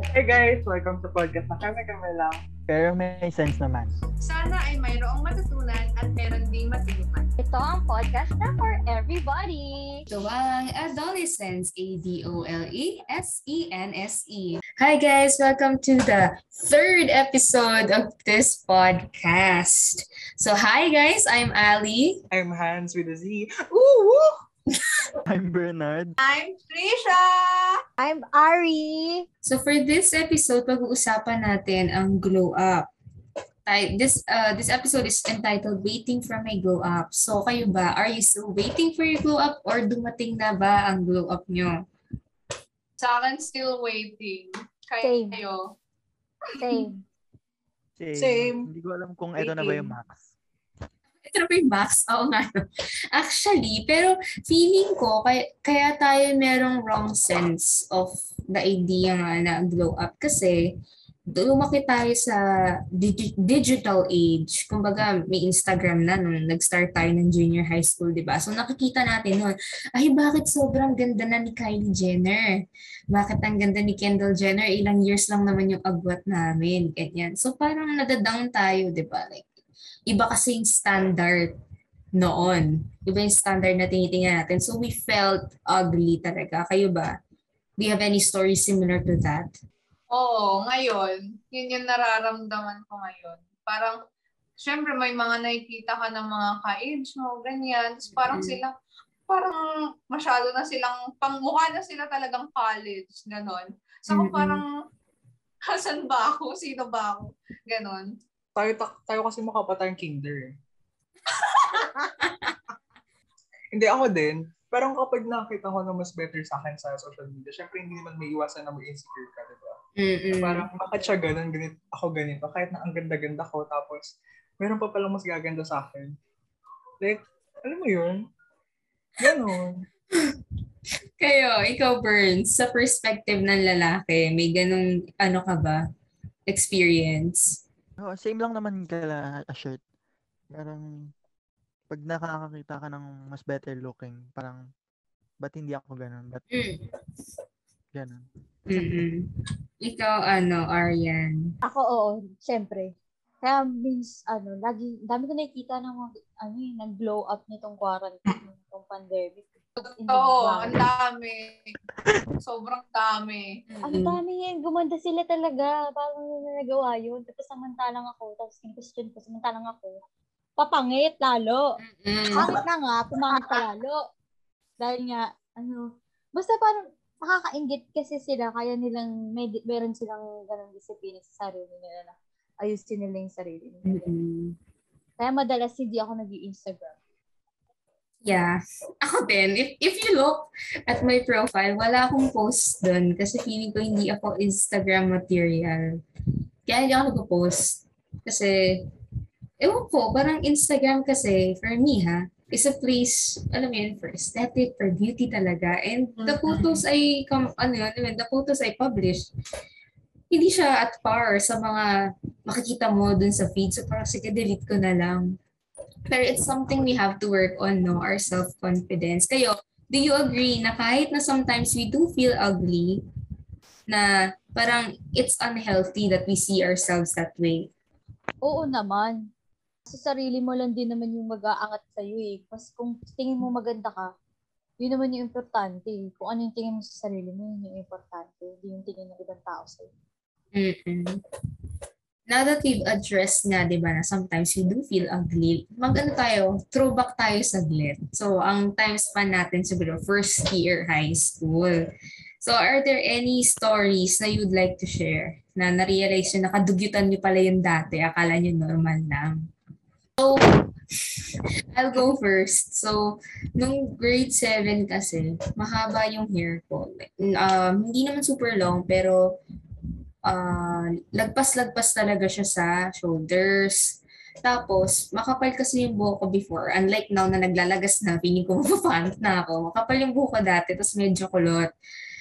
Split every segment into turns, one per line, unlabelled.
Hey guys, welcome to podcast na kami kami lang.
Pero may sense naman.
Sana ay mayroong matutunan at meron ding matulungan.
Ito ang podcast na for everybody.
Ito ang Adolescence, A-D-O-L-E-S-E-N-S-E. Hi guys, welcome to the third episode of this podcast. So hi guys, I'm Ali.
I'm Hans with a Z. Woo! woo!
I'm Bernard.
I'm Trisha!
I'm Ari.
So for this episode, pag-uusapan natin ang glow up. This uh, this episode is entitled Waiting for My Glow Up. So kayo ba, are you still waiting for your glow up or dumating na ba ang glow up nyo?
Sa akin, still waiting.
Same.
Kayo.
Same.
Same.
Same.
Hindi ko alam kung ito na ba yung max.
Ito na ba yung? Oo nga. Actually, pero feeling ko, kaya, kaya tayo merong wrong sense of the idea nga na glow up kasi lumaki tayo sa digi- digital age. Kumbaga, may Instagram na nung nag-start tayo ng junior high school, di ba? So nakikita natin noon, ay bakit sobrang ganda na ni Kylie Jenner? Bakit ang ganda ni Kendall Jenner? Ilang years lang naman yung agwat namin. Ganyan. So parang nadadown tayo, di ba? Like, iba kasi yung standard noon. Iba yung standard na tinitingnan natin. So we felt ugly talaga. Kayo ba? Do you have any stories similar to that?
Oo, ngayon, yun yung nararamdaman ko ngayon. Parang, syempre may mga nakikita ka ng mga ka-age mo, ganyan. Tapos parang
Mm.
sila, parang masyado na silang, pang, mukha na sila talagang college, ganon. So
Mm-mm.
parang, hasan ba ako? Sino ba ako? Ganon.
Tayo, ta- tayo kasi mukha pa tayong kinder eh. Hindi ako din. Pero kapag nakita ko na mas better sa akin sa social media, syempre hindi naman may iwasan na mag-insecure ka, di ba?
Mm-mm.
Parang bakit siya ganun, ganit, ako ganito, kahit na ang ganda-ganda ko, tapos meron pa palang mas gaganda sa akin. Like, alam mo yun? Ganon.
Kayo, ikaw Burns, sa perspective ng lalaki, may ganung ano ka ba? Experience?
Oh, same lang naman kala a shirt. Parang pag nakakakita ka ng mas better looking, parang ba't hindi ako ganun? Ba't
Mm.
ganun?
Mm-mm. Ikaw, ano, Arian?
Ako, oo. Siyempre. Kaya means, ano, lagi, dami ko nakikita ng mga, ano yung nag-blow up nitong quarantine, nitong pandemic.
Oo, ang dami. Sobrang dami.
Ang dami yan. Gumanda sila talaga. Parang nagawa yun. Tapos samantalang ako, tapos in question ko, samantalang ako, papangit lalo.
Mm.
Pangit na nga, pumangit pa lalo. Dahil nga, ano, basta parang nakakaingit kasi sila, kaya nilang, may, meron silang ganong disiplina sa sarili nila na ayusin nila yung sarili nila.
Mm-mm.
Kaya madalas hindi ako nag instagram
Yeah. Ako din, if, if you look at my profile, wala akong post doon kasi feeling ko hindi ako Instagram material. Kaya hindi ako nag-post. Kasi, ewan ko, parang Instagram kasi, for me ha, is a place, alam mo yun, for aesthetic, for beauty talaga. And the
Mhm.
photos I, come, ano yun, I mean, the photos I publish, hindi siya at par sa mga makikita mo dun sa feed. So parang sige, delete ko na lang. Pero it's something we have to work on, no? Our self-confidence. Kayo, do you agree na kahit na sometimes we do feel ugly, na parang it's unhealthy that we see ourselves that way?
Oo naman. Sa sarili mo lang din naman yung mag-aangat sa'yo eh. Mas kung tingin mo maganda ka, yun naman yung importante. Kung ano yung tingin mo sa sarili mo, yun yung importante. Hindi yung tingin ng ibang tao sa'yo.
mm Now that we've addressed nga, di ba, na sometimes we do feel ugly, mag-ano tayo, throwback tayo saglit. So, ang time span natin siguro, first year high school. So, are there any stories na you'd like to share na na-realize nyo, nakadugyutan nyo pala yung dati, akala nyo normal lang? So, I'll go first. So, nung grade 7 kasi, mahaba yung hair ko. Um, hindi naman super long, pero ah, lagpas-lagpas talaga siya sa shoulders. Tapos, makapal kasi yung buhok ko before. Unlike now na naglalagas na, feeling ko mapapangit na ako. Makapal yung buhok ko dati, tapos medyo kulot.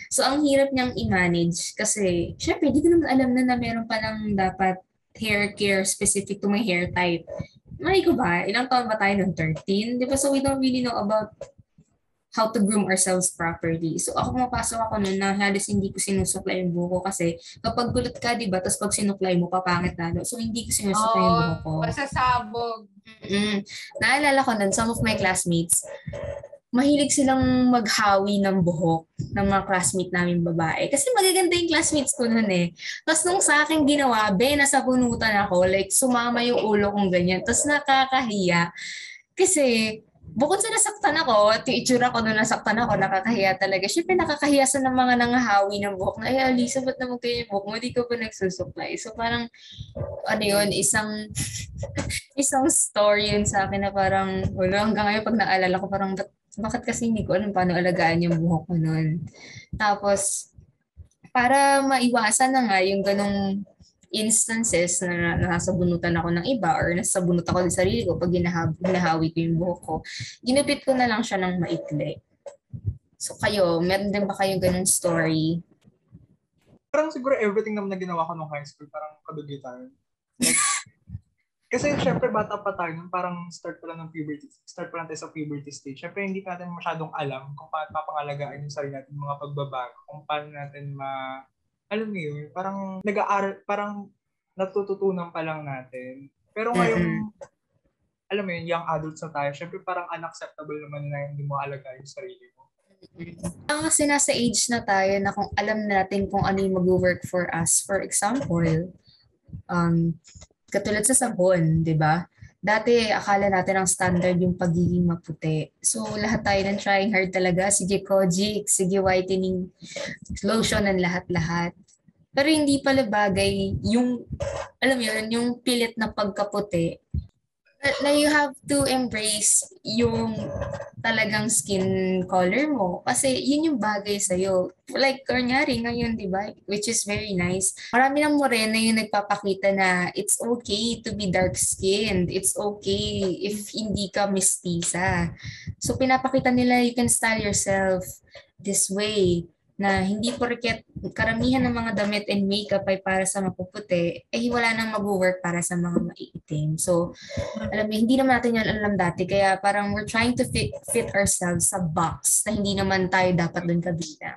So, ang hirap niyang i-manage kasi, syempre, hindi ko naman alam na na meron pa lang dapat hair care specific to my hair type. May ko ba? Ilang taon ba tayo nun? 13? Di ba? So, we don't really know about how to groom ourselves properly. So ako mapasok ako noon na halos hindi ko sinusuklay yung buhok ko kasi kapag gulat ka, di ba, tapos pag sinuklay mo, papangit lalo. So hindi ko sinusuklay yung buhok ko.
Oo, masasabog.
Mm. Naalala ko nun, some of my classmates, mahilig silang maghawi ng buhok ng mga classmate namin babae. Kasi magaganda yung classmates ko nun eh. Tapos nung sa akin ginawa, be, nasa punutan ako, like sumama yung ulo kong ganyan. Tapos nakakahiya. Kasi bukod sa nasaktan ako, at yung itsura ko nung nasaktan ako, nakakahiya talaga. Siyempre, nakakahiya sa ng mga nangahawi ng buhok na, ay, Alisa, ba't naman kayo yung buhok mo? Hindi ko pa nagsusupply. So, parang, ano yun, isang, isang story yun sa akin na parang, wala, hanggang ngayon, pag naalala ko, parang, bakit kasi hindi ko alam paano alagaan yung buhok ko nun. Tapos, para maiwasan na nga yung ganong instances na nasabunutan ako ng iba or nasabunot ako ng sarili ko pag ginahawi, ginahawi ko yung buhok ko, ginupit ko na lang siya ng maikli. So kayo, meron din ba kayong ganung story?
Parang siguro everything naman na ginawa ko nung high school, parang kadugitan. Like, kasi syempre bata pa tayo, nun, parang start pa lang ng puberty, start pa lang tayo sa puberty stage. Syempre hindi natin masyadong alam kung paano papangalagaan yung sarili natin, mga pagbabago, kung paano natin ma, alam mo yun, parang nag-aaral, parang natututunan pa lang natin. Pero ngayon, alam mo yun, young adults na tayo, syempre parang unacceptable naman na hindi mo alagaan yung sarili mo.
Ang kasi nasa age na tayo na kung alam natin kung ano yung mag-work for us. For example, um, katulad sa sabon, di ba? Dati, akala natin ang standard yung pagiging maputi. So, lahat tayo ng trying hard talaga. Sige, Kojic, sige, whitening, lotion, ang lahat-lahat. Pero hindi pala bagay yung, alam mo yun, yung pilit na pagkaputi na you have to embrace yung talagang skin color mo. Kasi yun yung bagay sa'yo. Like, kunyari ngayon, di ba? Which is very nice. Marami ng morena yung nagpapakita na it's okay to be dark-skinned. It's okay if hindi ka mestiza. So, pinapakita nila you can style yourself this way na hindi porket karamihan ng mga damit and makeup ay para sa mapuputi, eh wala nang mag-work para sa mga maiitim. So, alam mo, hindi naman natin yan alam dati. Kaya parang we're trying to fit, fit ourselves sa box na hindi naman tayo dapat doon kabila.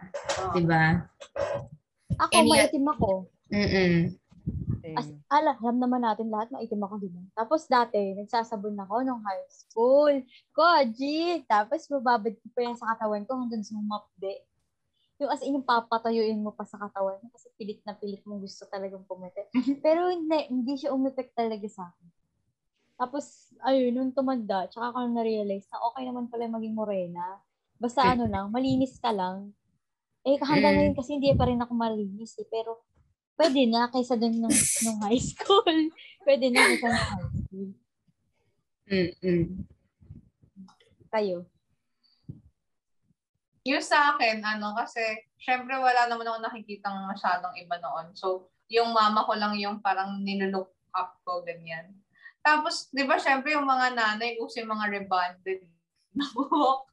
Diba?
Ako,
And yet-
maitim ako.
Mm-mm.
As, ala, alam naman natin lahat, maitim ako, di ba? Tapos dati, nagsasabon ako nung high school. Koji! Tapos mababad ko pa yan sa katawan ko hanggang sumapde. Yung as in, yung papatayuin mo pa sa katawan mo kasi pilit na pilit mo gusto talagang pumuti. Pero hindi, hindi siya umipek talaga sa akin. Tapos, ayun, nung tumanda, tsaka ko na na-realize na okay naman pala maging morena. Basta ano lang, malinis ka lang. Eh, hanggang
Mm.
ngayon kasi hindi pa rin ako malinis eh. Pero, pwede na kaysa dun nung, nung high school. pwede na kaysa nung high school.
Mm-mm.
Kayo.
Yung sa akin, ano, kasi, syempre wala naman ako nakikitang masyadong iba noon. So, yung mama ko lang yung parang nilook up ko, ganyan. Tapos, di ba, syempre yung mga nanay, uso yung mga rebonded na buhok.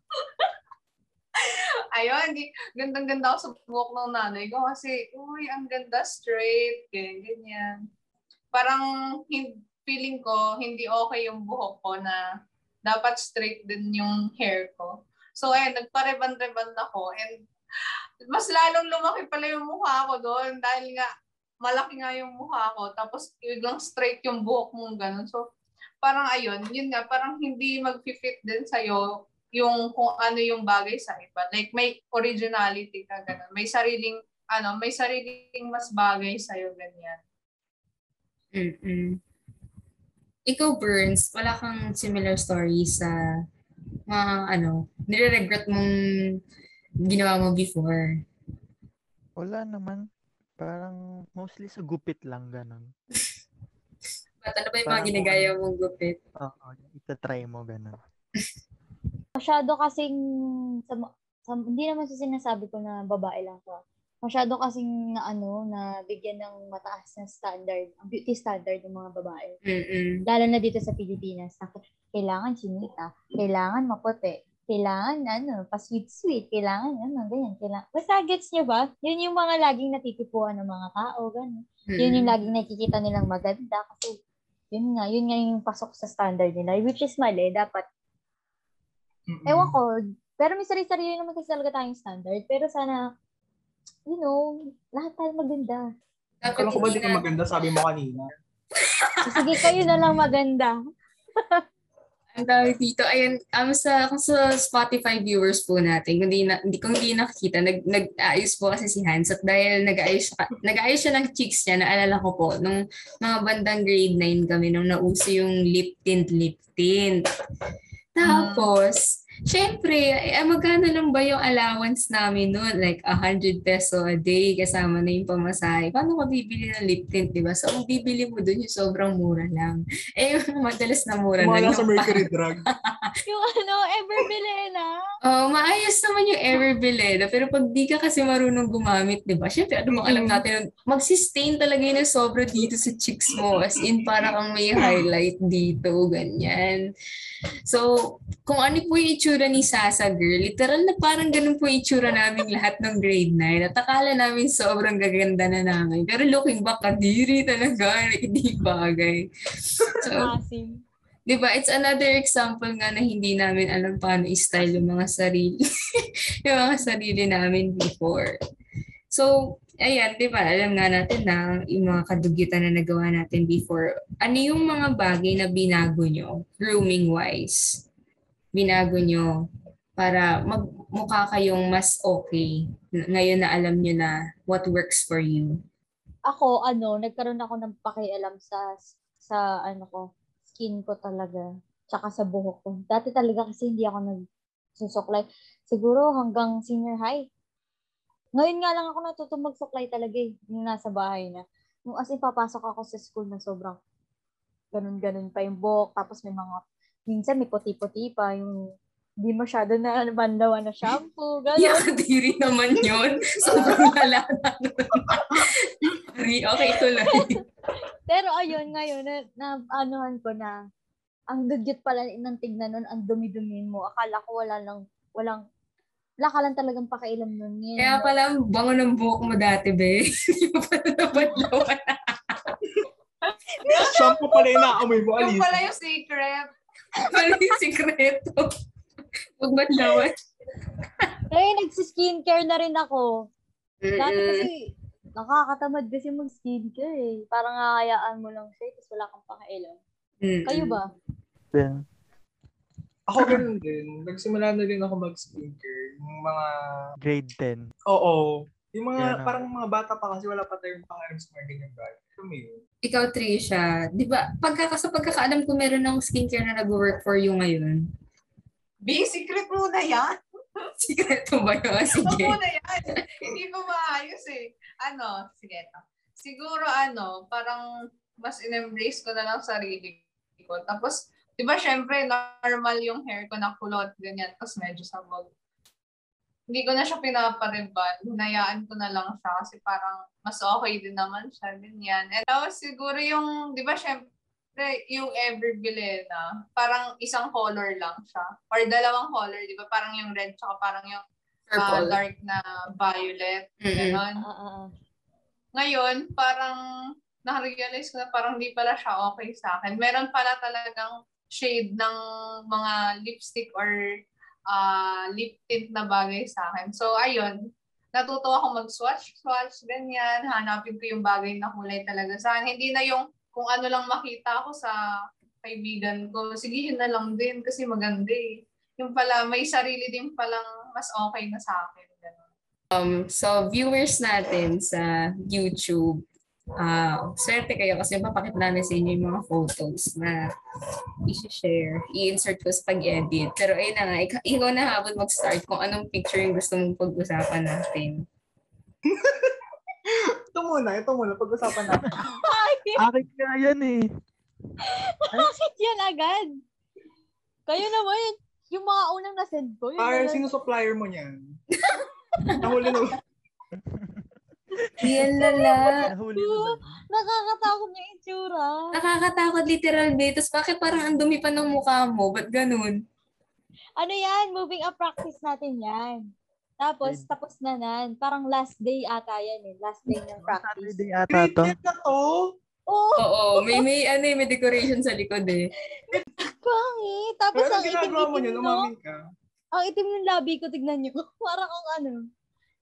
Ayun, di, gandang-ganda ako sa buhok ng nanay ko kasi, uy, ang ganda, straight, ganyan, ganyan. Parang, feeling ko, hindi okay yung buhok ko na dapat straight din yung hair ko. So, ayun, nagpareban-reban ako. And mas lalong lumaki pala yung mukha ko doon dahil nga malaki nga yung mukha ko. Tapos biglang straight yung buhok mong ganun. So, parang ayun, yun nga, parang hindi mag-fit din sa'yo yung kung ano yung bagay sa iba. Like, may originality ka, ganun. May sariling, ano, may sariling mas bagay sa'yo, ganyan.
Mm-mm. Ikaw, Burns, wala kang similar story sa mga ano, nire-regret mong ginawa mo before?
Wala naman. Parang mostly sa gupit lang ganun.
Ba't ano ba yung mga
Parang
ginagaya
kung-
mong gupit?
Oo, itatry mo ganun.
Masyado kasing, sa, sa, hindi naman sa sinasabi ko na babae lang to. Masyado kasing na ano, na bigyan ng mataas na standard, ang beauty standard ng mga babae.
Mm-mm.
Lalo na dito sa Pilipinas. Kailangan chinita, kailangan maputi, kailangan ano, pa-sweet-sweet, kailangan ano, ganyan. Kailangan. Basta gets niyo ba? Yun yung mga laging natitipuan ng mga tao, ganun. Yun yung laging nakikita nilang maganda kasi yun nga, yun nga yung pasok sa standard nila, which is mali. Dapat
Mm-mm.
Ewan ko, Pero may sarili-sarili naman kasi talaga tayong standard. Pero sana, you know, lahat tayo maganda.
Dapat
Kala ko ba
hindi
di ka maganda? Sabi mo kanina.
Sige, kayo na lang maganda.
ang dami dito. Ayun, um, sa, kung sa Spotify viewers po natin, kung di, na, hindi, kung di nakikita, nag, nag-ayos po kasi si Hans. At dahil nag-ayos, siya- nag-ayos siya ng cheeks niya, naalala ko po, nung mga bandang grade 9 kami, nung nauso yung lip tint, lip tint. Tapos, syempre, eh, magkano lang ba yung allowance namin noon? Like, 100 peso a day, kasama na yung pamasahe. Paano ka bibili ng lip tint, di ba? So, ang bibili mo doon yung sobrang mura lang. Eh, yung madalas na mura lang.
Kumala sa
yung
Mercury Drug.
yung ano, ever bilhin na.
Oh, maayos naman yung Ever Beleda. Pero pag di ka kasi marunong gumamit, di ba? Siyempre, ano bang alam natin, mag-sustain talaga yun sobra dito sa cheeks mo. As in, parang kang may highlight dito, ganyan. So, kung ano po yung itsura ni Sasa Girl, literal na parang ganun po itsura namin lahat ng grade 9. At akala namin sobrang gaganda na namin. Pero looking back, kadiri talaga. Hindi bagay. So,
Asim.
Di ba? It's another example nga na hindi namin alam paano i-style yung mga sarili. yung mga sarili namin before. So, ayan, di ba? Alam nga natin na yung mga kadugyutan na nagawa natin before. Ano yung mga bagay na binago nyo, grooming-wise? Binago nyo para magmukha kayong mas okay ngayon na alam nyo na what works for you.
Ako, ano, nagkaroon ako ng pakialam sa, sa, ano ko, skin ko talaga. Tsaka sa buhok ko. Dati talaga kasi hindi ako nagsusuklay. Siguro hanggang senior high. Ngayon nga lang ako natutong magsuklay talaga eh. Yung nasa bahay na. Yung as in, papasok ako sa school na sobrang ganun-ganun pa yung buhok. Tapos may mga, minsan may puti-puti pa. Yung hindi masyado na bandawan na shampoo. Ganun.
Yeah, kadiri naman yun. Sobrang lala na okay, tuloy.
Pero ayun, ngayon, na, na anuhan ko na, ang dugyot pala ng tignan nun, ang dumi-dumi mo. Akala ko wala lang, walang, wala ka lang talagang pakailam nun. Yan.
Kaya pala, ang bango ng buhok mo dati, be. Hindi mo pa nabanlawan.
Shampoo pala yung naamoy mo,
Yung
Alice.
pala yung secret.
Pala yung sikreto. Huwag banlawan.
Eh, nagsi-skincare na rin ako. Dati kasi, nakakatamad kasi mag-skincare eh. Parang kakayaan mo lang siya, tapos wala kang pakailam.
Mm-mm.
Kayo ba?
Then,
Ako ganun din. Nagsimula na din ako mag-skincare. Yung mga,
grade 10.
oo. Yung mga,
Yan, ah.
parang mga bata pa kasi wala pa tayong pangalam sa mga ganyan bagay. Alam mo yun?
Ikaw, Trisha, di ba, pagka, sa pagkakaalam ko, meron ng skincare na nag-work for you ngayon.
Be, secret muna yan.
Sikreto ba yun?
Ito
Sige.
muna yan. Hindi ko maayos eh. Ano, sige ito. Siguro ano, parang mas in-embrace ko na lang sarili ko. Tapos, di ba syempre, normal yung hair ko na kulot, ganyan. Tapos medyo sabog. Hindi ko na siya pinapariban. Hinayaan ko na lang siya kasi parang mas okay din naman siya, ganyan. And tapos siguro yung, di ba syempre, yung Everbile na, parang isang color lang siya. Or dalawang color, di ba? Parang yung red tsaka parang yung
Purple.
dark na violet.
Mm-mm.
Ganon.
Ah, ah, ah.
Ngayon, parang na-realize ko na parang di pala siya okay sa akin. Meron pala talagang shade ng mga lipstick or ah, lip tint na bagay sa akin. So, ayun. Natuto ako mag-swatch, swatch, ganyan. Hanapin ko yung bagay na kulay talaga sa akin. Hindi na yung kung ano lang makita ko sa kaibigan ko. Sige, yun na lang din kasi maganda eh. Yung pala, may sarili din palang mas okay na sa akin. Ganun.
Um, so, viewers natin sa YouTube, ah swerte kayo kasi papakita namin sa inyo yung mga photos na i-share, i-insert ko sa pag-edit. Pero ayun na nga, ikaw, ikaw na habang mag-start kung anong picture yung gusto mong pag-usapan natin.
Ito muna, ito muna. Pag-usapan natin.
Akin nga yan eh.
Bakit yan agad? Kayo naman, yung, yung mga unang nasend ko. Yun
Par, sino supplier mo niyan? Nahuli na.
Yan lala.
Nakakatakot yung itsura.
Nakakatakot literal, be. Tapos bakit parang ang dumi pa ng mukha mo? Ba't ganun?
Ano yan? Moving up practice natin yan. Tapos, tapos na nan. Parang last day ata yan eh. Last day ng practice.
Saturday ata to.
10 na to?
Oo,
Oo, may may ano eh, may decoration sa likod eh.
pangit. Tapos
Pero
ang
ginagawa mo
itim-itim
niyan,
no?
umamin ka.
Ang itim ng labi ko, tignan nyo. Parang ang ano,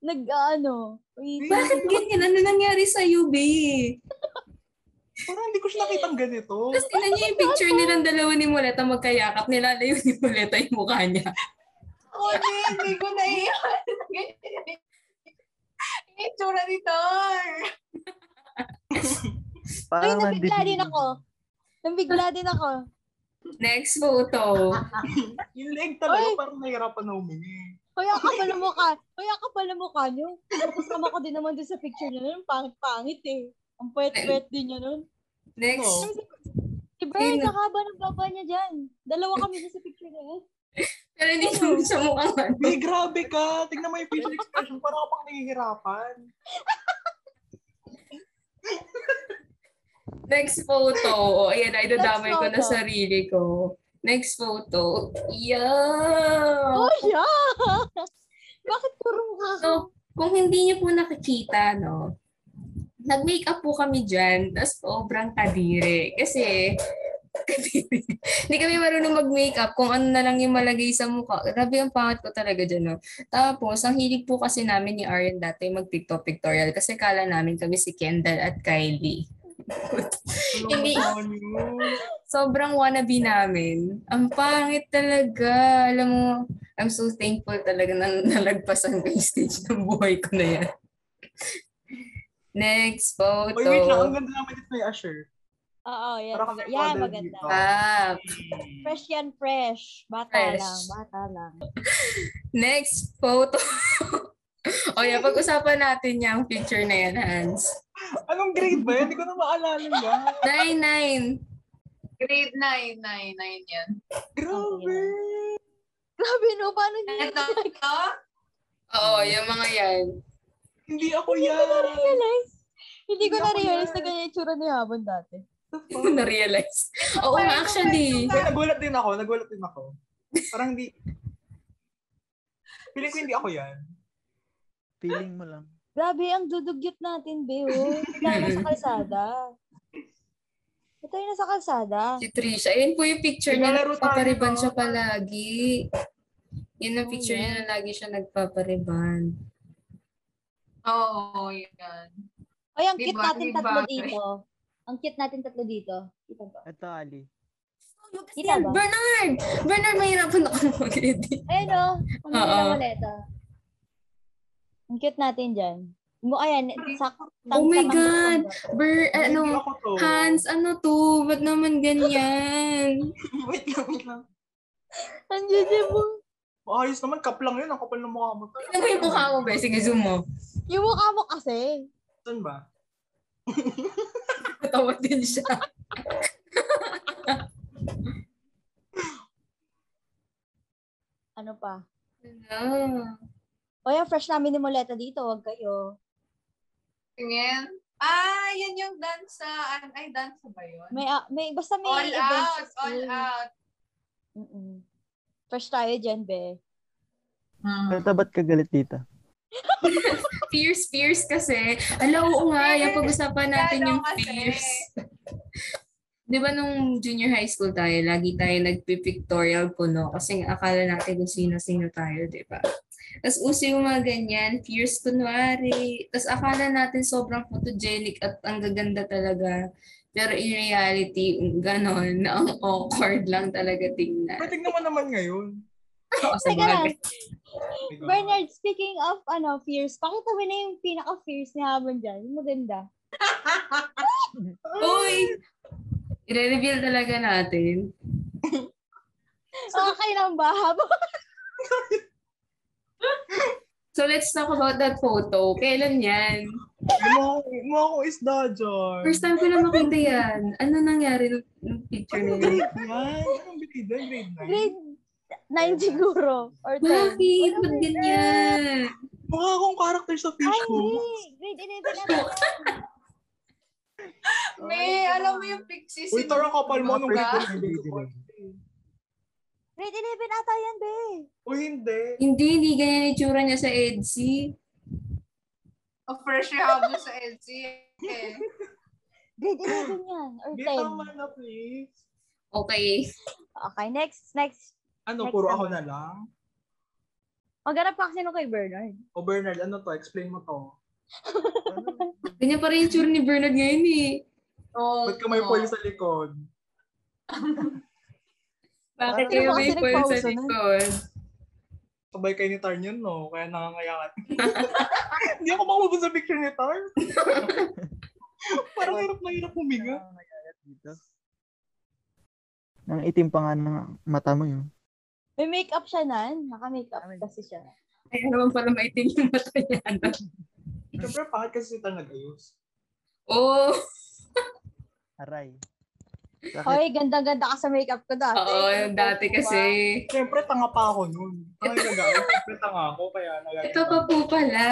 nag, ano,
Bakit ganyan? Ano nangyari sa babe?
Parang hindi ko siya nakitang ganito.
Tapos tingnan niyo yung picture nilang dalawa ni Moleta magkayakap. Nilalayo ni Moleta yung mukha niya.
Oh, hindi, hindi ko na iyan. Yung itsura ni.
Uy,
Parang
nabigla din ako. Nabigla din ako.
Next photo.
Yung leg talaga,
Ay!
parang nahihirapan na humingi.
Kaya ka pala mukha. Kaya ka pala mukha nyo. Kasama ko din naman din sa picture niya nun. Pangit-pangit eh. Ang puwet-puwet din niya nun.
Next.
Oo.
Si Bert, nakaba ng baba niya dyan. Dalawa kami sa picture niya. eh.
Pero hindi siya mukhang ano.
May grabe ka. Tingnan mo yung facial expression. Parang ka pang nahihirapan.
Next photo. Ayan, ay dadamay ko na sarili ko. Next photo. Yeah!
Oh, yeah! Bakit puro ka?
So, kung hindi niyo po nakikita, no, nag-makeup po kami dyan, tapos sobrang kadiri. Kasi. Hindi kami marunong mag-makeup kung ano na lang yung malagay sa mukha. Grabe ang pangat ko talaga dyan, no. Tapos, ang hilig po kasi namin ni Arian dati mag-TikTok pictorial kasi kala namin kami si Kendall at Kylie. Hindi.
Ano yun?
Sobrang wannabe namin. Ang pangit talaga. Alam mo, I'm so thankful talaga na nalagpasan ko yung stage ng buhay ko na yan. Next photo.
Uy, wait lang. Ang ganda naman dito ni Asher.
Oo, yan.
Para
Mag- yan, maganda.
dito.
Ah,
Fresh yan, fresh. Bata
Fresh.
lang, bata lang.
next photo. o yeah, pag-usapan natin yung picture na yan, Hans.
Anong grade ba yun? Hindi ko na maalala yan.
Nine, nine.
Grade 9, 9, 9 yan.
Grabe.
Grabe, no? Paano niya?
Ito, ito.
Oo, yung mga yan.
Hindi ako
Hindi ko
yan.
na-realize. Hindi ko
Hindi
na-realize
yan.
na ganyan yung tsura ni Habon dati.
Na-realize. Oo nga, actually.
Kaya nagulat din ako. Nagulat din ako. Parang hindi. Feeling ko hindi ako yan.
Feeling mo lang.
Grabe, ang dudugyot natin, be. Oh. Tayo nasa kalsada. Ito yung nasa kalsada.
Si Trisha. Ayun po yung picture niya. Nagpapariban siya palagi. Yun ang
Oh,
picture niya na lagi siya nagpapariban.
Oo, yan.
Ay, ang cute natin
Di
tatlo dito. Ang cute natin tatlo dito. Kita ba?
Ito, Ali.
Kita
Yan,
ba?
Bernard! Bernard, mahirapan ako mag-edit.
Ayun o. Ang
Oo.
mga maleta. Ang cute natin dyan. Mo, ayan, sak,
Oh my God! Ber, ano. Hans, ano to? Ba't naman ganyan?
wait lang, wait lang.
Ang judge mo.
Ayos naman, kap lang yun. Ang kapal ng mukha mo.
Tignan mo yung mukha mo, be. Sige, zoom mo.
Yung mukha mo kasi.
Saan ba?
Natawa din siya.
Ano pa?
Ano?
O yan, fresh namin ni Moleta dito. Huwag kayo.
Tingin. Ah, yan yung dance sa, an- ay, dance ba yun?
May, ah, may, basta may
all
event sa
out, all
school.
out.
Mm-mm. Fresh tayo dyan, be.
Hmm.
Ito, ba't ka galit dito?
Fierce, fierce kasi. Alam, oo nga, yung pag-usapan natin yung
kasi.
fierce. Di ba nung junior high school tayo, lagi tayo nagpipictorial puno kasi akala natin kung sino-sino tayo, di ba? Tapos uso yung mga ganyan, fierce kunwari. Tapos akala natin sobrang photogenic at ang gaganda talaga. Pero in reality, ganon, na ang awkward lang talaga tingnan.
Tignan mo naman ngayon.
Oo, sa bagay.
Bernard, speaking of ano, fierce, pakita mo na yung pinaka-fierce ni Habon dyan. Yung maganda.
Uy! I-reveal talaga natin.
Okay lang ba?
So let's talk about that photo. Kailan yan?
Mo mo ako isda dyan.
First time ko na makita yan. Ano nangyari nung, nung picture
Anong
na yun?
Anong grade yan? Grade 9?
Grade 9 siguro. Or 10.
Bakit? Ba't ganyan?
Mukha akong character sa
Ay,
fish ko.
hindi. Grade 11 na
May, alam mo yung pixies.
Uy, tarang kapal mo nung grade 9.
Grade 11 ata yan, be.
Uy, hindi.
Hindi, hindi ganyan itsura niya sa EDSI.
O fresh yung habol sa LC. Eh.
Grade 11 yan. Or
Di
10.
tama na, please.
Okay.
Okay, next. Next.
Ano,
Next
puro ako na lang?
Maghanap ka kasi nung kay Bernard.
O Bernard, ano to? Explain mo to.
Ganyan pa rin yung tsura ni Bernard ngayon eh.
Oh,
Ba't ka may
oh.
foil sa likod?
Bakit kayo may foil sa likod?
Sabay kayo ni Tarn yun, no? Kaya nangangayakan. Hindi ako makababot sa picture ni Tarn. Parang hirap na hirap huminga.
Dito. Nang itim pa nga ng mata mo yun.
May makeup siya nan. Naka-makeup kasi siya.
Ay, naman pala maitim yung mata niya.
Siyempre, bakit kasi si Tarn nag-ayos?
Oo.
Aray. Bakit?
Hoy, ganda-ganda ka sa makeup ko dati.
Oo, yung dati kasi.
Siyempre, tanga pa ako nun. Tanga yung. Siyempre, tanga ako. Kaya nagagawa.
Ito pa po pala.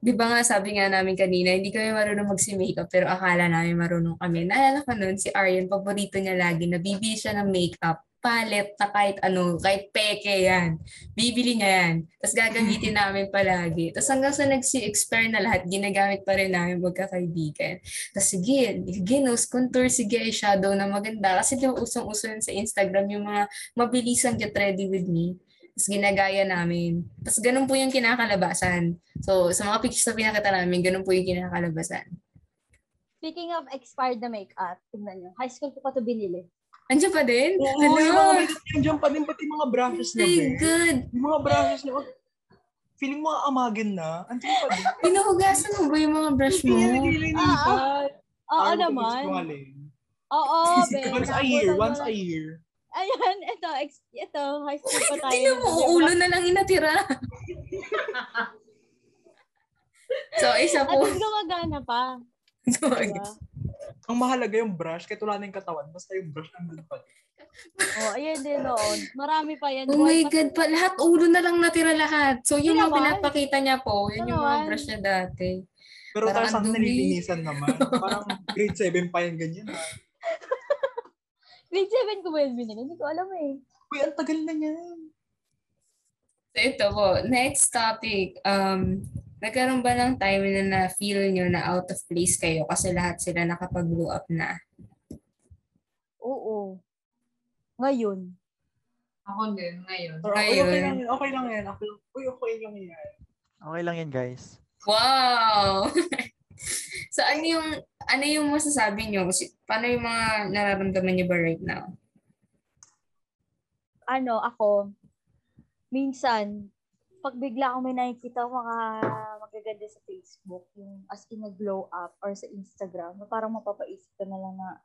Di ba nga sabi nga namin kanina, hindi kami marunong magsi-makeup pero akala namin marunong kami. Naalala ko nun, si Aryan, paborito niya lagi na bibili siya ng makeup palette na kahit ano, kahit peke yan. Bibili niya yan. Tapos gagamitin namin palagi. Tapos hanggang sa nagsi-expire na lahat, ginagamit pa rin namin magkakaibigan. Tapos sige, sige, nose contour, sige, eyeshadow na maganda. Kasi di ba usong-uso yun sa Instagram yung mga mabilisang get ready with me. Tapos ginagaya namin. Tapos ganun po yung kinakalabasan. So, sa mga pictures na pinakita namin, ganun po yung kinakalabasan.
Speaking of expired na makeup, tignan nyo. High school ko pa ito binili.
Andiyan pa din?
Oo, yung mga
Hello!
makeup niya, dyan pa din pati mga brushes niya.
My
be.
God!
Yung mga brushes niya. oh, Feeling mo amagin na. Andiyan pa din.
Pinuhugasan mo ba yung mga brush mo?
Hindi niya nililipat.
Oo
Ayaw ko
naman. Oo, be.
Once a year, once a year.
Ayan, ito, ex- ito, high school pa tayo.
Tingnan mo, ulo na lang inatira. so, isa
At
po.
least gumagana pa. Diba?
Ang mahalaga yung brush, kahit wala na yung katawan, basta yung brush nandun pa.
Oh, ayan din noon. Marami pa yan.
Oh my
Buhay pa-
God, pa, lahat ulo na lang natira lahat. So, yung
Hindi
mga pinapakita niya po, yun yung mga brush niya dati.
Pero
Parang
tayo sa
ang dumi.
nalilinisan naman. Parang grade 7 pa yung ganyan. Ha?
Grade 7 ko ba yun binili? Hindi ko alam eh.
Uy, ang tagal na yan.
So, ito po, next topic. Um, nagkaroon ba ng time na na-feel nyo na out of place kayo kasi lahat sila nakapag-blow up na?
Oo. Ngayon.
Ako din, ngayon.
Pero okay, okay lang yan. Okay lang yan. Okay, uy, okay lang yan.
Okay lang yan, guys.
Wow! so, ano yung, ano yung masasabi nyo? Si- Paano yung mga nararamdaman nyo ba right now?
Ano, ako, minsan, pag bigla akong may nakikita mga magaganda sa Facebook, yung as in nag-glow up or sa Instagram, parang mapapaisip ka na lang na,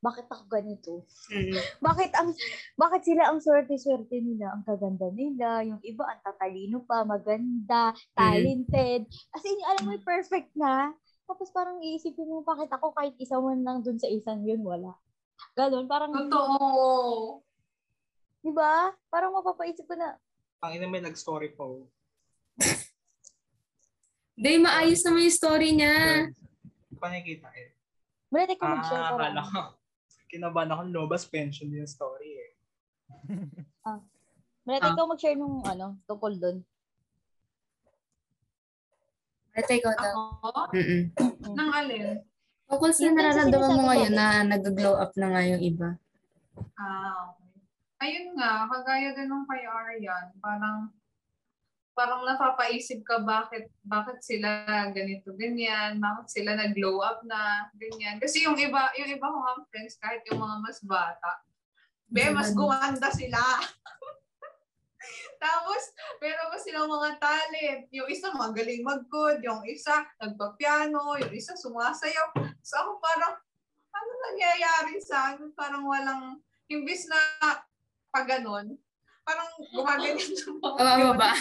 bakit ako ganito?
Mm.
Bakit ang bakit sila ang swerte-swerte nila, ang kaganda nila, yung iba ang tatalino pa, maganda, talented. As in, alam mo, yung perfect na. Tapos parang iisipin mo, bakit ako kahit isa man lang dun sa isang yun, wala. Ganon, parang,
Totoo.
di ba? Parang mapapaisip ko na,
Ang ina may nag-story po.
Hindi, maayos naman yung story niya.
Hindi pa nakikita eh.
Malate ko mag-share
Ah,
ko
akala ko. Kinabahan ako lumabas pension yung story eh.
Ah.
ko mag-share nung ano, tungkol dun.
Ito, ikaw daw.
Ako?
Mm-mm.
Nang alin?
Tungkol sa nararamdaman mo ngayon
ko.
na nag-glow up na nga yung iba.
Ah, okay. Ayun nga, kagaya din nung kay Aryan, parang parang napapaisip ka bakit bakit sila ganito ganyan, bakit sila nag-glow up na ganyan. Kasi yung iba, yung iba ko nga friends kahit yung mga mas bata, be mas gumanda sila. Tapos, meron pa silang mga talent. Yung isa magaling mag-good, yung isa nagpa-piano, yung isa sumasayaw. So ako parang, ano nangyayari sa akin? Parang walang, imbis na pag ganun, parang gumaganyan yung mga
Oo, ba?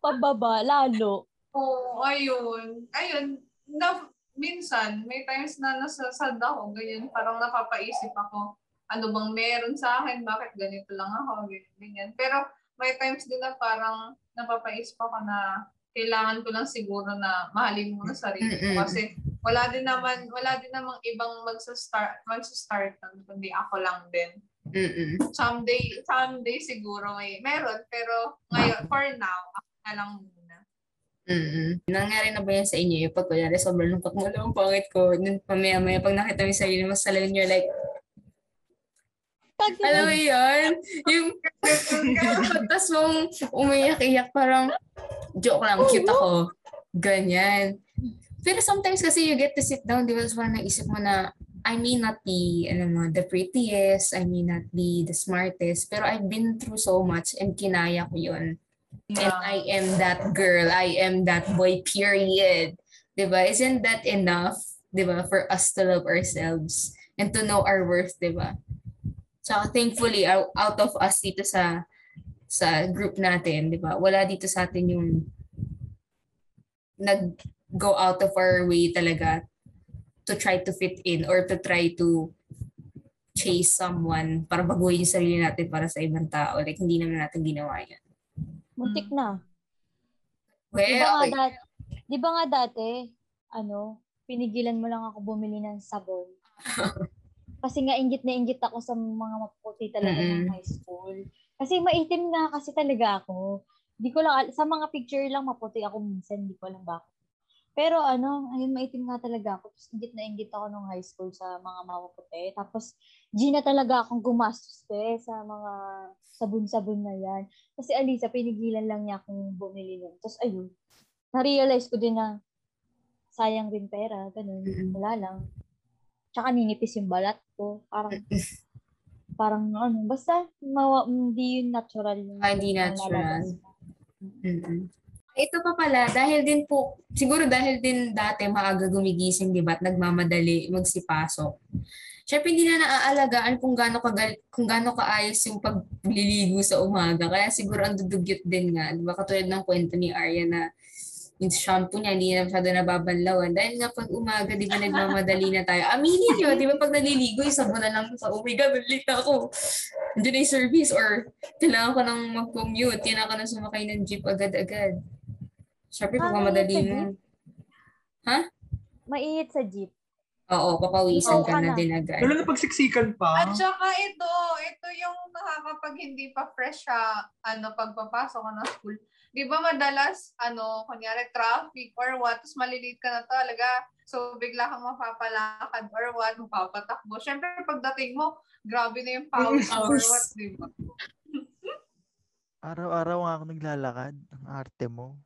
Pababa, lalo.
Oo, ayun. Ayun, na, minsan, may times na nasasad ako, ganyan, parang napapaisip ako, ano bang meron sa akin, bakit ganito lang ako, ganyan, ganyan. Pero may times din na parang napapaisip ako na kailangan ko lang siguro na mahalin muna sarili ko kasi wala din naman wala din namang ibang magsa-start magsa-start kundi ako lang din.
Mm-mm.
Someday someday siguro may meron pero ngayon for now ako na lang muna.
Mm-mm. Nangyari na ba yan sa inyo? Yung pag kunyari, sobrang lungkot mo lang, ang pangit ko. Then, pamaya-maya, pag nakita mo yung sarili mo sa salamin, you're like, Alam mo yun? Yung pagtas mong umiyak-iyak, parang joke lang, cute ako. Ganyan. Pero sometimes kasi you get to sit down, di ba? So parang naisip mo na, I may not be, ano mo, the prettiest, I may not be the smartest, pero I've been through so much and kinaya ko yun. And I am that girl, I am that boy, period. Di ba? Isn't that enough, di ba, for us to love ourselves and to know our worth, di ba? So thankfully, out out of us dito sa sa group natin, di ba? Wala dito sa atin yung nag go out of our way talaga to try to fit in or to try to chase someone para baguhin yung sarili natin para sa ibang tao. Like, hindi naman natin ginawa yan.
Muntik na.
Well,
Di ba nga,
okay.
dat- di ba nga dati, ano, pinigilan mo lang ako bumili ng sabon. Kasi nga inggit na inggit ako sa mga maputi talaga ng
Mm-mm.
high school. Kasi maitim nga kasi talaga ako. Di ko lang, sa mga picture lang maputi ako minsan, di ko alam bakit. Pero ano, ayun, maitim nga talaga ako. Tapos inggit na inggit ako nung high school sa mga maputi. Tapos, G na talaga akong gumastos eh, sa mga sabon-sabon na yan. Kasi Alisa, pinigilan lang niya akong bumili nun. Tapos ayun, na-realize ko din na sayang rin pera, ganun,
Mm-mm.
wala lang. Tsaka ninipis yung balat ko, parang, parang ano, basta mawa, hindi yun natural. Yung,
Ah, hindi natural.
lalabas mo.
mm Ito pa pala, dahil din po, siguro dahil din dati maaga gumigising, di ba, at nagmamadali magsipasok. Siyempre, hindi na naaalagaan kung gaano kagal, kung gaano kaayos yung pagliligo sa umaga. Kaya siguro ang dudugyot din nga. Di ba, katulad ng kwento ni Arya na yung shampoo niya, hindi na masyado nababanlawan. Dahil nga pag umaga, di ba, nagmamadali na tayo. Aminin nyo, di ba, pag naliligo, yung sabon na lang sa, oh my God, na ako. Nandiyan na yung service or kailangan ko nang mag-commute, kailangan ko nang sumakay ng jeep agad-agad. Siyempre, pag mamadali
sa
mo.
Mainit sa jeep.
Oo, papawisan
Oo,
ka na
ka na.
din agad.
Lalo na pagsiksikan pa.
At saka ito, ito yung nakakapag hindi pa fresh siya, ano, pagpapasok ka ng school. Di ba madalas, ano, kunyari traffic or what, tapos malilate ka na talaga. So, bigla kang mapapalakad or what, mapapatakbo. Siyempre, pagdating mo, grabe na yung pawis or what, di ba?
Araw-araw nga ako naglalakad. Ang arte mo.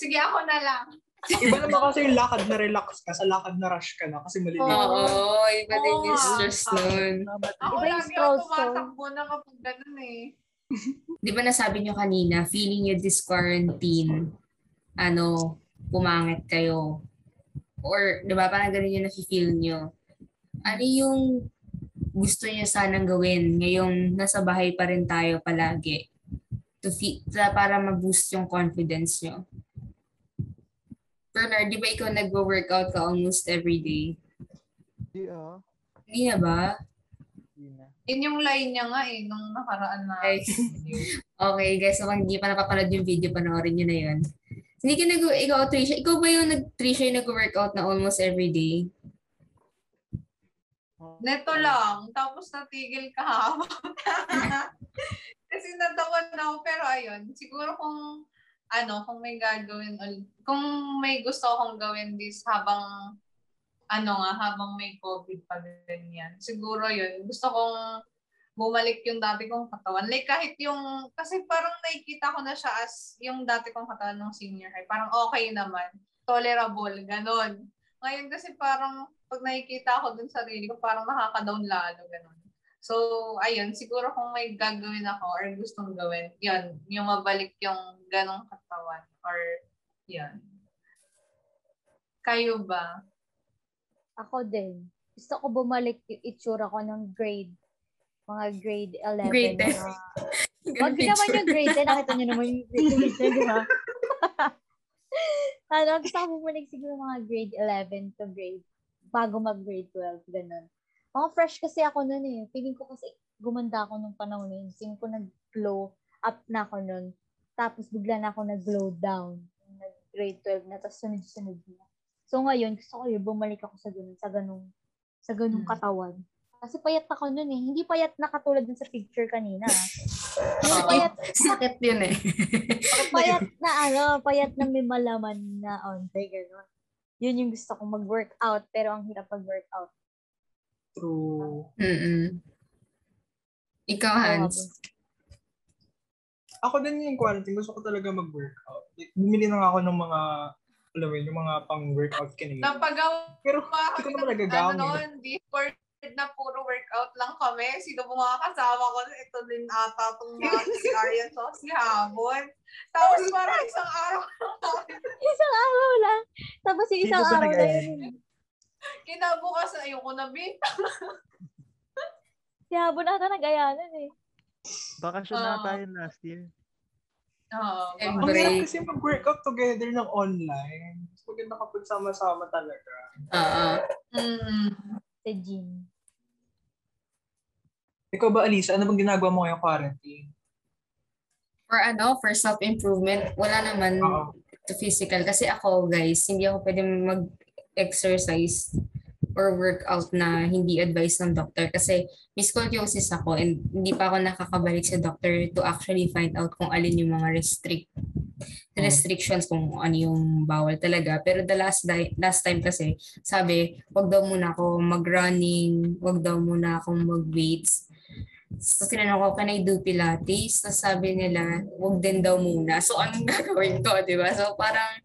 Sige, ako na lang.
Iba naman kasi yung lakad na relax ka, sa lakad na rush ka na kasi maliliit.
Oo, iba din yung
Oo.
stress nun.
Ako
Iba yung
ako tumatakbo na kapag ganun eh.
Di ba nasabi nyo kanina, feeling nyo this quarantine, ano, pumangit kayo. Or, di ba, parang ganun yung nafe-feel nyo. Ano yung gusto nyo sanang gawin ngayong nasa bahay pa rin tayo palagi to fe- sa- para ma-boost yung confidence nyo? Bernard, di ba ikaw nag-workout ka almost every day?
Hindi ah.
Hindi na ba?
Hindi na.
Yun yung line niya nga eh, nung nakaraan na.
Ay. Okay, guys, so kung hindi pa napapanood yung video, panoorin nyo na yun. Hindi ka nag ikaw, Trisha, ikaw ba yung nag Trisha yung nag-workout na almost every day?
Neto lang. Tapos natigil ka hapon. Kasi natawan na ako. Pero ayun, siguro kung ano, kung may gagawin kung may gusto akong gawin this habang ano nga, habang may COVID pa ganyan. Siguro yun. Gusto kong bumalik yung dati kong katawan. Like kahit yung, kasi parang nakikita ko na siya as yung dati kong katawan ng senior high. Parang okay naman. Tolerable. Ganon. Ngayon kasi parang pag nakikita ko dun sa sarili ko, parang nakaka-down lalo. Ganon. So, ayun, siguro kung may gagawin ako or gustong gawin, yun, yung mabalik yung ganong katawan or yun. Kayo ba?
Ako din. Gusto ko bumalik yung itsura ko ng grade. Mga grade 11.
Grade 10.
na- Wag naman yung grade 10. Nakita niyo naman yung grade 10, di ba? ano, gusto ko bumalik siguro mga grade 11 to grade, bago mag-grade 12, ganun. Mga fresh kasi ako nun eh. Feeling ko kasi gumanda ako nung panahon na yun. Feeling ko nag-glow up na ako nun. Tapos bigla na ako nag-glow down. Nag-grade 12 na, tapos sunod-sunod na. So ngayon, gusto ko yun, bumalik ako sa ganun, sa ganung, sa ganung
Hmm.
katawan. Kasi payat ako nun eh. Hindi payat na katulad dun sa picture kanina. Yung payat,
Sakit yun eh.
payat na ano, payat na may malaman na onte, gano'n. Yun yung gusto kong mag-workout, pero ang hirap mag-workout.
True.
Mm-mm. Ikaw, Hans.
Ako din yung quarantine, gusto ko talaga mag-workout. Like, bumili na nga ako ng mga, alam mo yun, yung mga pang-workout kanina.
Napagawa
Pero hindi ko na
ng
malagagaw.
ano noon, Discord na puro workout lang kami. Sino po mga kasama ko? Ito din ata itong mga si Aryan to, si Habon. Tapos parang isang araw lang.
Isang araw lang. Tapos yung isang araw na yun.
Kinabukas, ayoko na, bin.
Si Habon ata nag-aya nun eh.
Bakasyon na
Oo.
tayo last year.
Oo.
Eh,
Ang
Break.
hirap kasi mag-workout together ng online. Mas maganda kapag sama-sama talaga.
Oo.
Mm.
Sa gym.
Ikaw ba, Alisa, ano bang ginagawa mo ngayong quarantine?
For ano, for self-improvement, wala naman
Oo.
to physical. Kasi ako, guys, hindi ako pwede mag-exercise or workout na hindi advice ng doctor kasi may ako and hindi pa ako nakakabalik sa doctor to actually find out kung alin yung mga restrict restrictions kung ano yung bawal talaga. Pero the last di- last time kasi, sabi, wag daw muna ako mag-running, wag daw muna akong mag-weights. So, tinanong ko, can I do Pilates? Tapos sabi nila, wag din daw muna. So, anong gagawin ko, di ba? So, parang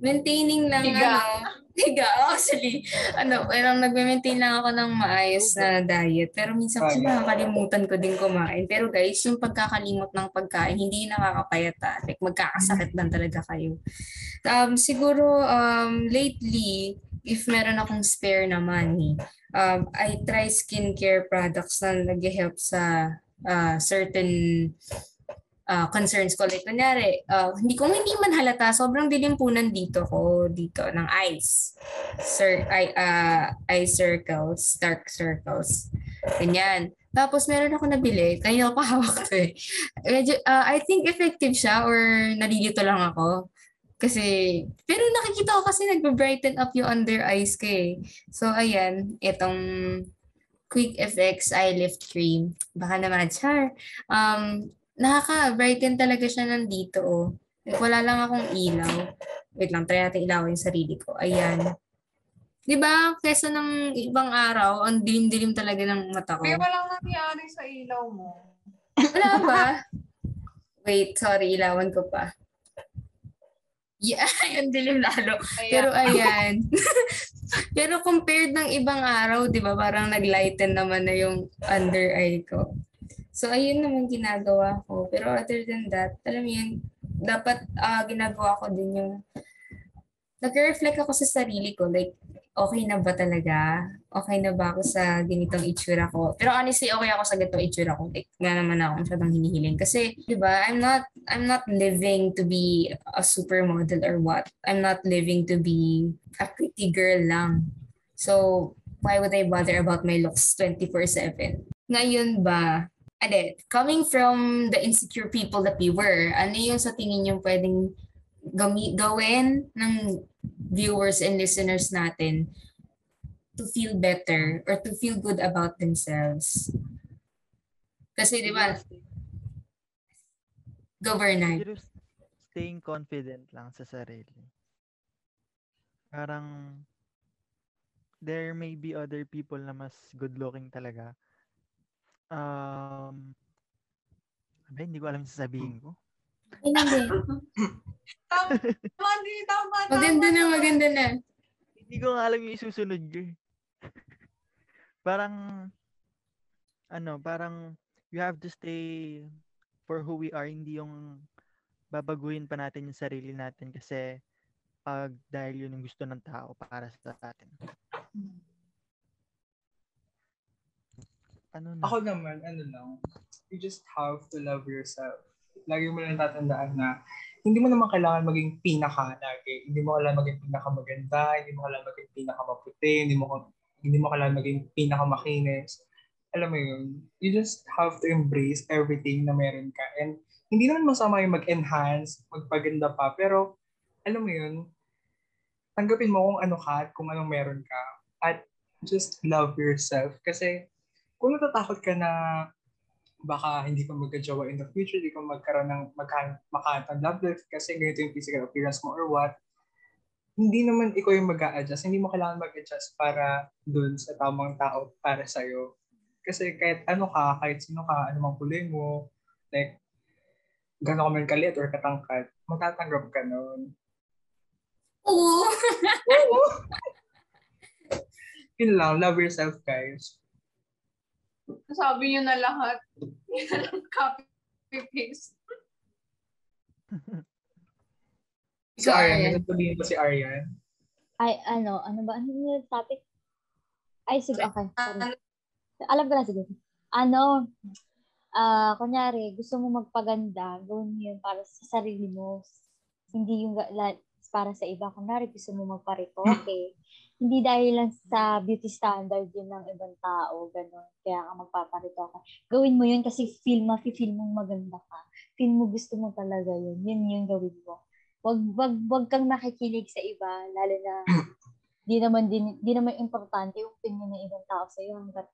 maintaining lang,
Higa.
ano, higa. Actually, ano, parang nag-maintain lang ako ng maayos na diet. Pero minsan kasi nakakalimutan ko din kumain. Pero guys, yung pagkakalimot ng pagkain, hindi nakakapayat ah. Like, magkakasakit lang talaga kayo. Um, siguro, um, lately, if meron akong spare na money, um, I try skincare products na nag-help sa uh, certain uh, concerns ko. Like, kunyari, uh, hindi ko hindi man halata, sobrang dilim po nandito ko, dito, ng eyes. Sir, eye, uh, eye circles, dark circles. Ganyan. Tapos meron ako nabili, kaya ako hawak to eh. Medyo, uh, I think effective siya or nalilito lang ako. Kasi, pero nakikita ko kasi nagbe-brighten up yung under eyes ko eh. So, ayan, itong Quick FX Eye Lift Cream. Baka naman, char. Um, nakaka-brighten talaga siya nandito, oh. Like, wala lang akong ilaw. Wait lang, try natin ilawin yung sarili ko. Ayan. Di ba? Kesa ng ibang araw, ang dilim-dilim talaga ng mata ko.
May walang nangyari sa ilaw mo.
Wala ba? Wait, sorry, ilawan ko pa. Yeah, ang dilim lalo.
Kaya,
Pero ayan. Pero compared ng ibang araw, 'di ba, parang naglighten naman na yung under eye ko. So ayun naman ginagawa ko. Pero other than that, alam mo yun, dapat ah, ginagawa ko din yung nag-reflect ako sa sarili ko. Like, okay na ba talaga? Okay na ba ako sa ganitong itsura ko? Pero honestly, okay ako sa ganitong itsura ko. Like, nga naman ako masyadong hinihiling. Kasi, di ba, I'm not, I'm not living to be a supermodel or what. I'm not living to be a pretty girl lang. So, why would I bother about my looks 24-7? Ngayon ba, ade, coming from the insecure people that we were, ano yung sa tingin yung pwedeng gami, gawin ng viewers and listeners natin to feel better or to feel good about themselves? Kasi di ba, go Bernard.
Siguro staying confident lang sa sarili. Parang there may be other people na mas good looking talaga. Um, abe, hindi ko alam yung sasabihin ko.
Hindi.
tama, hindi, tama, tama.
Maganda na, maganda na.
Hindi ko alam yung isusunod ko eh. parang, ano, parang you have to stay for who we are, hindi yung babaguhin pa natin yung sarili natin kasi pag dahil yun yung gusto ng tao para sa atin. Ano na?
Ako naman, ano lang, you just have to love yourself. Lagi mo lang tatandaan na hindi mo naman kailangan maging pinaka lagi. Hindi mo kailangan maging pinaka maganda, hindi mo kailangan maging pinaka maputi, hindi mo hindi mo kailangan maging pinaka makinis. Alam mo yun, you just have to embrace everything na meron ka. And hindi naman masama yung mag-enhance, magpaganda pa, pero alam mo yun, tanggapin mo kung ano ka at kung anong meron ka. At just love yourself. Kasi kung natatakot ka na baka hindi ka magka-jowa in the future, hindi ka magkaroon ng magka, makatang love life kasi ganito yung physical appearance mo or what, hindi naman ikaw yung mag adjust Hindi mo kailangan mag-adjust para dun sa tamang tao para sa'yo. Kasi kahit ano ka, kahit sino ka, ano mang kulay mo, like, gano'n ka man kalit or katangkat, matatanggap ka nun.
Oo.
Oo. Yun lang, love yourself, guys.
Sabi niyo na lahat. Copy-paste.
Si
Ikaw,
Aryan,
Aryan.
may sasabihin ba si Aryan?
Ay, ano, ano ba? Ano yung topic? Ay, sige, okay. Sorry. Alam ko na siguro. Ano, ah, kunyari, gusto mo magpaganda, gawin mo yun para sa sarili mo. Hindi yung la- para sa iba. Kunyari, gusto mo magparitoke. Hindi dahil lang sa beauty standard yun ng ibang tao, gano'n. Kaya ka magpaparitoke. Gawin mo yun kasi feel, mafe-feel mong maganda ka. Feel mo gusto mo talaga yun. Yun yung gawin mo. Wag, wag, wag kang nakikinig sa iba, lalo na di naman din di naman importante yung opinion ng ibang tao sa iyo hangga't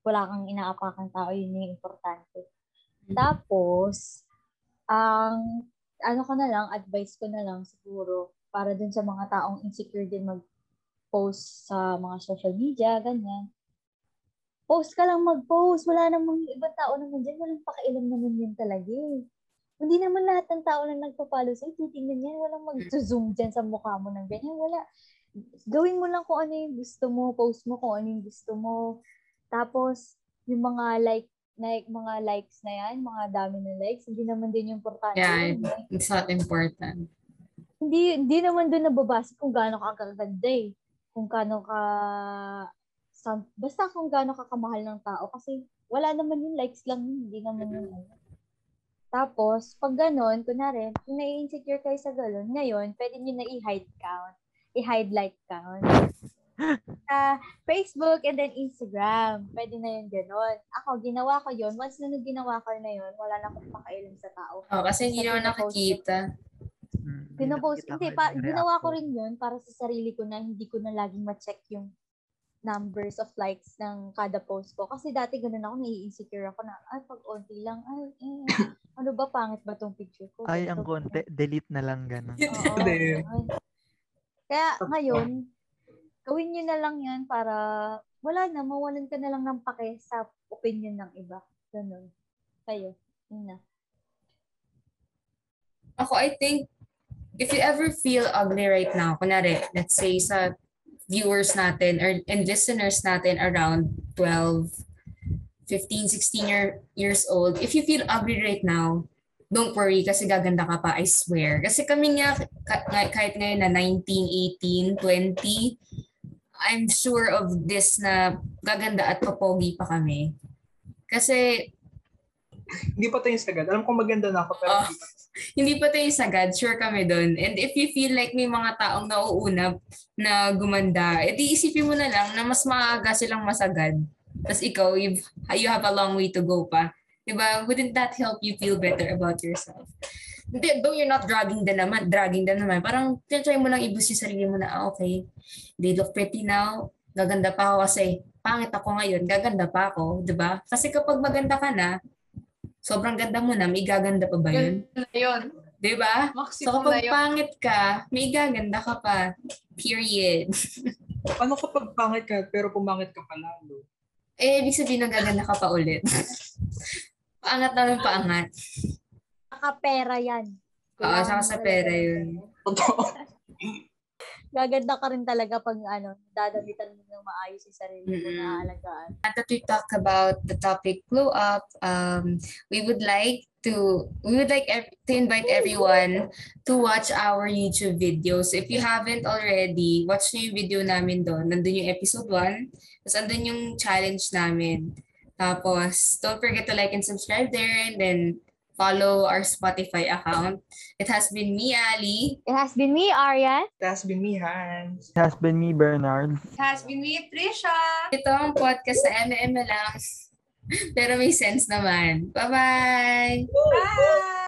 wala kang inaapakang tao yun yung importante. Tapos ang ano ko na lang, advice ko na lang siguro para dun sa mga taong insecure din mag-post sa mga social media, ganyan. Post ka lang mag-post. Wala namang ibang tao naman dyan. Walang pakialam naman yun talaga eh. Hindi naman lahat ng tao na nagpa-follow sa'yo, titingnan yan. Walang mag-zoom dyan sa mukha mo ng ganyan. Wala. Gawin mo lang kung ano yung gusto mo. Post mo kung ano yung gusto mo. Tapos, yung mga like, like mga likes na yan, mga dami ng likes, hindi naman din yung importante.
Yeah, it's not important.
Hindi, hindi naman doon nababase kung gaano ka kaganda eh. Kung gaano ka, some, basta kung gaano ka kamahal ng tao. Kasi wala naman yung likes lang yun, hindi naman yung ano. Tapos, pag ganon, kunwari, kung nai-insecure kayo sa galon, ngayon, pwede nyo na i-hide count. I-hide like count. Sa Facebook and then Instagram. Pwede na yun ganon. Ako, ginawa ko yun. Once na nung ginawa ko na yun, wala na akong pakailan sa tao.
Oh, kasi hindi naman nakikita.
Mm,
Pinapost,
nakita
hindi, pa, ginawa ko rin yun para sa sarili ko na hindi ko na laging ma-check yung numbers of likes ng kada post ko. Kasi dati ganun ako, nai-insecure ako na, ay, pag onti lang, ay, eh, ano ba, pangit ba tong picture ko?
Ay, ang konti. Delete na lang ganun.
Oo.
Din.
ay. Kaya ngayon, gawin nyo na lang yan para wala na, mawalan ka na lang ng pake sa opinion ng iba. Ganun. Kayo. Yun na.
Ako, I think, if you ever feel ugly right now, kunwari, let's say sa viewers natin or and listeners natin around 12, 15, 16 year, years old, if you feel ugly right now, don't worry kasi gaganda ka pa, I swear. Kasi kami nga, ka- nga- kahit ngayon na 19, 18, 20, I'm sure of this na gaganda at papogi pa kami. Kasi
Hindi pa tayo sagad. Alam ko maganda na ako, pero
Ah.
hindi pa.
hindi pa tayo sagad, sure kami doon. And if you feel like may mga taong nauuna na gumanda, edi isipin mo na lang na mas maaga silang masagad. Tapos ikaw, you've, you have a long way to go pa. Diba? Wouldn't that help you feel better about yourself? Hindi, though you're not dragging them naman, dragging them naman, parang try mo lang i-boost yung sarili mo na, ah, okay, they look pretty now, gaganda pa ako kasi pangit ako ngayon, gaganda pa ako, di ba? Kasi kapag maganda ka na, sobrang ganda mo na, may gaganda pa ba yun?
Yun na yun.
Di ba? So
Maximum na
kapag pangit ka, may gaganda ka pa. Period.
Ano kapag pangit ka, pero pumangit ka pa lalo?
Eh, ibig sabihin nagaganda ka pa ulit. paangat na ng paangat.
Nakapera yan.
Oo, saka sa pera yun.
Totoo.
Gaganda ka rin talaga pag ano, dadamitan mo ng maayos yung sarili mo
Mm-mm.
na alagaan.
Now that we talk about the topic glow up, um, we would like to we would like ev- to invite everyone to watch our YouTube videos. If you haven't already, watch nyo yung video namin doon. Nandun yung episode 1. Tapos andun yung challenge namin. Tapos, don't forget to like and subscribe there and then follow our Spotify account. It has been me, Ali.
It has been me, Aryan.
It has been me, Hans.
It has been me, Bernard.
It has been me, Trisha.
Ito ang podcast sa MM lang. Pero may sense naman. Bye-bye!
Bye!